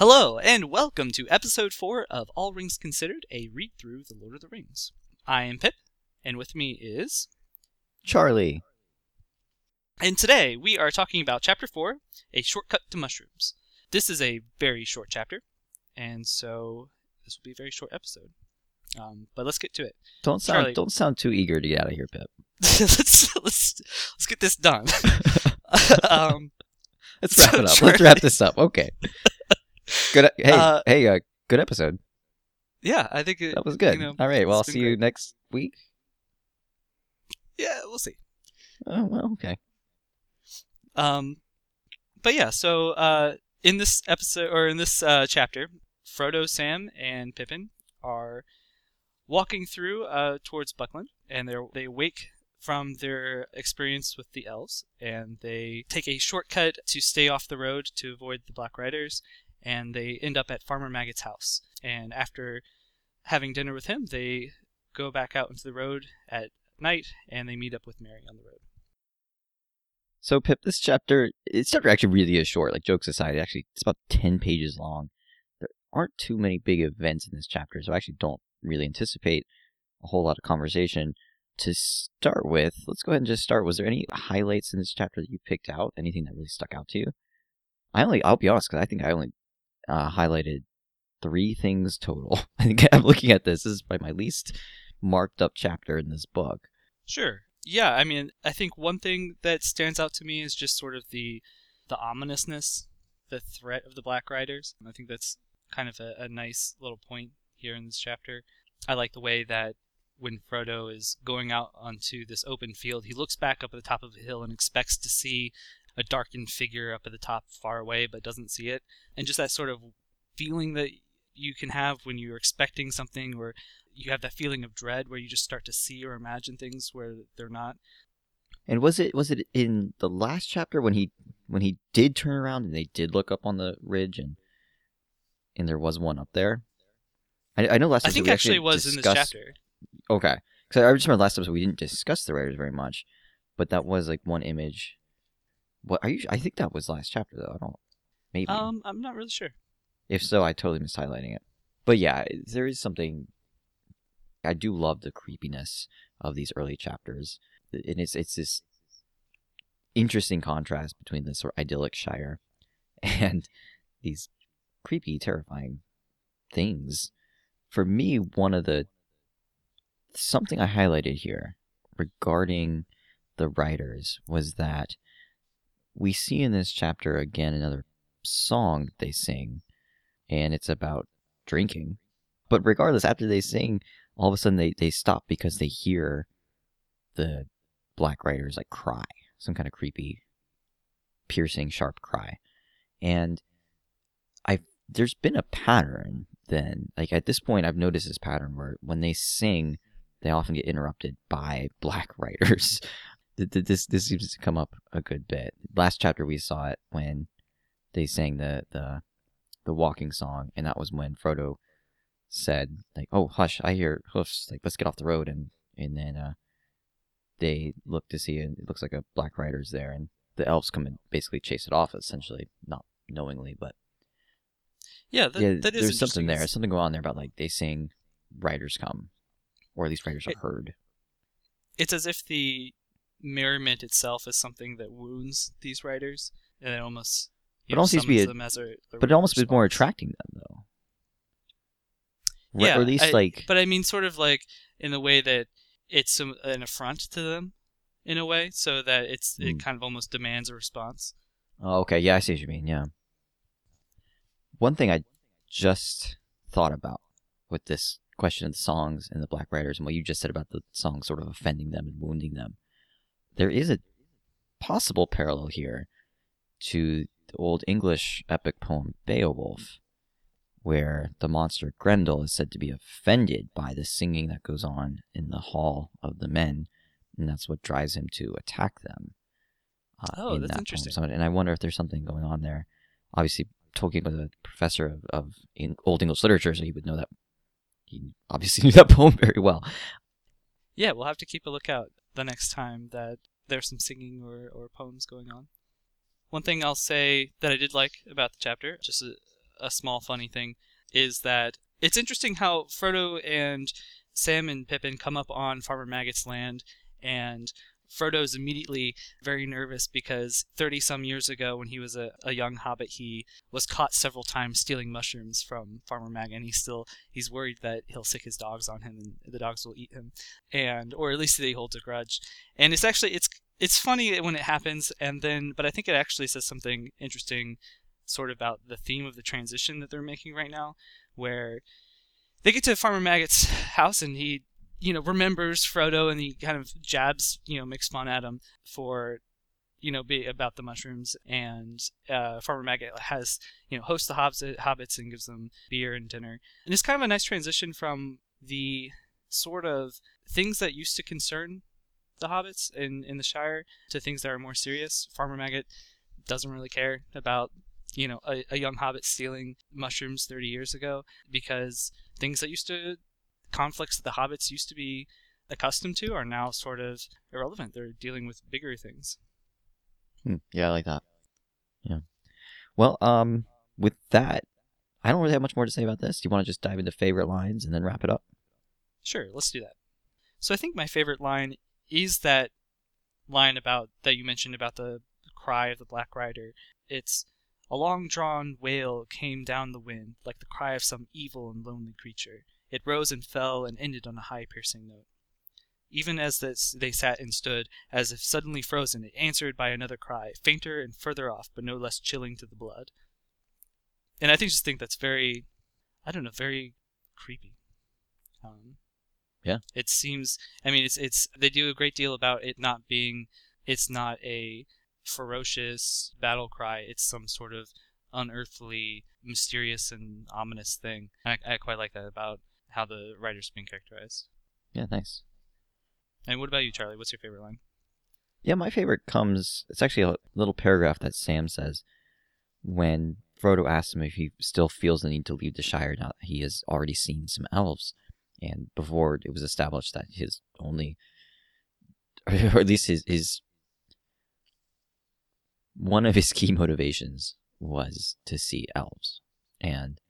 Hello, and welcome to episode 4 of All Rings Considered, a read through The Lord of the Rings. I am Pip, and with me is. Charlie. And today we are talking about Chapter 4 A Shortcut to Mushrooms. This is a very short chapter, and so this will be a very short episode. Um, but let's get to it. Don't sound Charlie. don't sound too eager to get out of here, Pip. let's, let's, let's get this done. um, Let's wrap So, it up. Charlie- Let's wrap this up. Okay. Good. Hey, Uh, hey, uh, good episode. yeah, I think it, That was good. You know, All right. Well, I'll see you next week. Yeah, we'll see. Oh well, okay. Um, but yeah, so uh, in this episode or in this uh, chapter, Frodo, Sam, and Pippin are walking through uh, towards Buckland, and they they wake from their experience with the elves, and they take a shortcut to stay off the road to avoid the Black Riders, and they end up at Farmer Maggot's house. And after having dinner with him, they go back out into the road at night, and they meet up with Merry on the road. So Pip, this chapter, this chapter actually really is short. Like jokes aside, actually it's about ten pages long. There aren't too many big events in this chapter, so I actually don't really anticipate a whole lot of conversation. To start with, let's go ahead and just start. Was there any highlights in this chapter that you picked out? Anything that really stuck out to you? I only, I'll be honest, because I think I only uh, highlighted three things total. I think I'm looking at this. This is probably my least marked up chapter in this book. Sure. Yeah, I mean, I think one thing that stands out to me is just sort of the the ominousness, the threat of the Black Riders. I think that's kind of a, a nice little point here in this chapter. I like the way that when Frodo is going out onto this open field, he looks back up at the top of a hill and expects to see a darkened figure up at the top far away, but doesn't see it. And just that sort of feeling that you can have when you're expecting something or you have that feeling of dread where you just start to see or imagine things where they're not. And was it was it in the last chapter when he when he did turn around and they did look up on the ridge and and there was one up there? I, I know last I think actually it was in this chapter. Okay, because I just remember last episode we didn't discuss the riders very much, but that was like one image. What are you? I think that was last chapter though. I don't. Maybe. Um, I'm not really sure. If so, I totally missed highlighting it. But yeah, there is something. I do love the creepiness of these early chapters, and it's it's this interesting contrast between this sort of idyllic Shire and these creepy, terrifying things. For me, one of the something I highlighted here regarding the riders was that we see in this chapter again another song that they sing, and it's about drinking. But regardless, after they sing, all of a sudden they, they stop because they hear the black riders like cry, some kind of creepy, piercing, sharp cry. And I there's been a pattern then. Like at this point I've noticed this pattern where when they sing, they often get interrupted by black riders. Th- th- this this seems to come up a good bit. Last chapter we saw it when they sang the the the walking song, and that was when Frodo said like, "Oh, hush! I hear hoofs. Like, let's get off the road." And and then uh, they look to see, and it looks like a black rider's there, and the elves come and basically chase it off, essentially, not knowingly, but Yeah, that, yeah, that is there's something there. It's- Something going on there about like they sing, riders come, or at least riders are It- heard. It's as if the merriment itself is something that wounds these riders, and it almost But know, almost seems to be a- them as a, a But it almost is more attracting them, though. Yeah, or at least I- like But I mean, sort of like in the way that it's some, an affront to them, in a way, so that it's it Mm. kind of almost demands a response. Oh, okay. Yeah, I see what you mean. Yeah. One thing I just thought about with this question of the songs and the Black Riders and what you just said about the songs sort of offending them and wounding them, there is a possible parallel here to the old English epic poem Beowulf, where the monster Grendel is said to be offended by the singing that goes on in the hall of the men, and that's what drives him to attack them. uh, Oh, in that's that interesting. So- and I wonder if there's something going on there. Obviously, Tolkien was a professor of, of in Old English literature, so he would know that. He obviously knew that poem very well. Yeah, we'll have to keep a lookout the next time that there's some singing or, or poems going on. One thing I'll say that I did like about the chapter, just a, a small funny thing is that it's interesting how Frodo and Sam and Pippin come up on Farmer Maggot's land, and Frodo's immediately very nervous because 30 some years ago, when he was a, a young hobbit, he was caught several times stealing mushrooms from Farmer Maggot, and he's still he's worried that he'll sick his dogs on him and the dogs will eat him, and or at least he holds a grudge. And it's actually it's it's funny when it happens, and then but I think it actually says something interesting, sort of about the theme of the transition that they're making right now, where they get to Farmer Maggot's house and he you know, remembers Frodo and he kind of jabs, you know, makes fun at him for, you know, be about the mushrooms. And uh, Farmer Maggot has, you know, hosts the hobbits and gives them beer and dinner. And it's kind of a nice transition from the sort of things that used to concern the hobbits in, in the Shire to things that are more serious. Farmer Maggot doesn't really care about you know a, a young hobbit stealing mushrooms 30 years ago because things that used to conflicts that the hobbits used to be accustomed to are now sort of irrelevant. They're dealing with bigger things. Hmm. Yeah, I like that. Yeah. Well, um, with that, I don't really have much more to say about this. Do you want to just dive into favorite lines and then wrap it up? Sure, let's do that. So I think my favorite line is that line about that you mentioned about the cry of the Black Rider. It's a long drawn wail came down the wind, like the cry of some evil and lonely creature. It rose and fell and ended on a high piercing note. Even as this, they sat and stood, as if suddenly frozen, it answered by another cry, fainter and further off, but no less chilling to the blood. And I think just think that's very, I don't know, very creepy. Um, yeah. It seems. I mean, it's it's they do a great deal about it not being. It's not a ferocious battle cry. It's some sort of unearthly, mysterious, and ominous thing. I, I quite like that about how the rider's been characterized. Yeah, nice. And what about you, Charlie? What's your favorite line? Yeah, my favorite comes. It's actually a little paragraph that Sam says when Frodo asks him if he still feels the need to leave the Shire now that he has already seen some elves, and before it was established that his only, or at least his his one of his key motivations was to see elves, and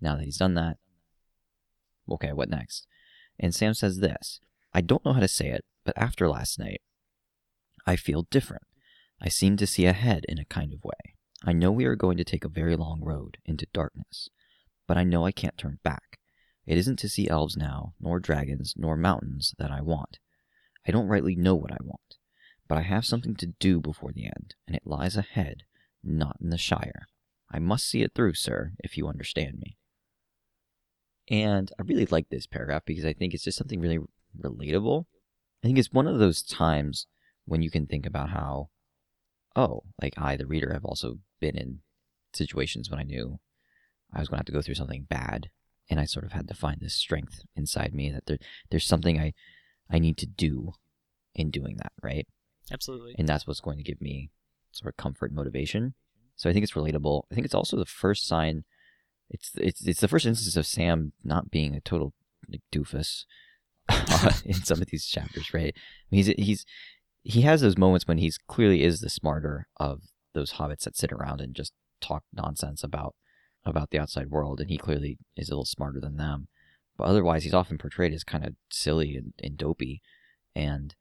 now that he's done that, Okay, what next? And Sam says this I don't know how to say it, but after last night, I feel different. I seem to see ahead in a kind of way. I know we are going to take a very long road into darkness, but I know I can't turn back. It isn't to see elves now, nor dragons, nor mountains that I want. I don't rightly know what I want, but I have something to do before the end, and it lies ahead, not in the Shire. I must see it through, sir, if you understand me. And I really like this paragraph because I think it's just something really relatable. I think it's one of those times when you can think about how, oh, like I, the reader, have also been in situations when I knew I was going to have to go through something bad. And I sort of had to find this strength inside me that there, there's something I, I need to do in doing that, right? Absolutely. And that's what's going to give me sort of comfort and motivation. So I think it's relatable. I think it's also the first sign it's it's it's the first instance of Sam not being a total like, doofus in some of these chapters, right? I mean, he's he's he has those moments when he's clearly is the smarter of those hobbits that sit around and just talk nonsense about about the outside world, and he clearly is a little smarter than them. But otherwise, he's often portrayed as kind of silly and, and dopey, and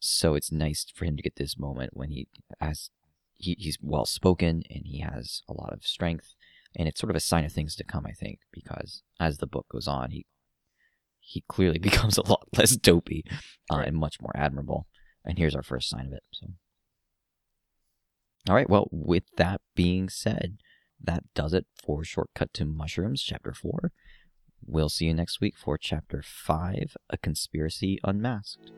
so it's nice for him to get this moment when he has he, he's well spoken and he has a lot of strength and it's sort of a sign of things to come, I think, because as the book goes on, he he clearly becomes a lot less dopey uh, right. and much more admirable. And here's our first sign of it. So, all right. Well, with that being said, that does it for Shortcut to Mushrooms, Chapter Four. We'll see you next week for Chapter Five: A Conspiracy Unmasked.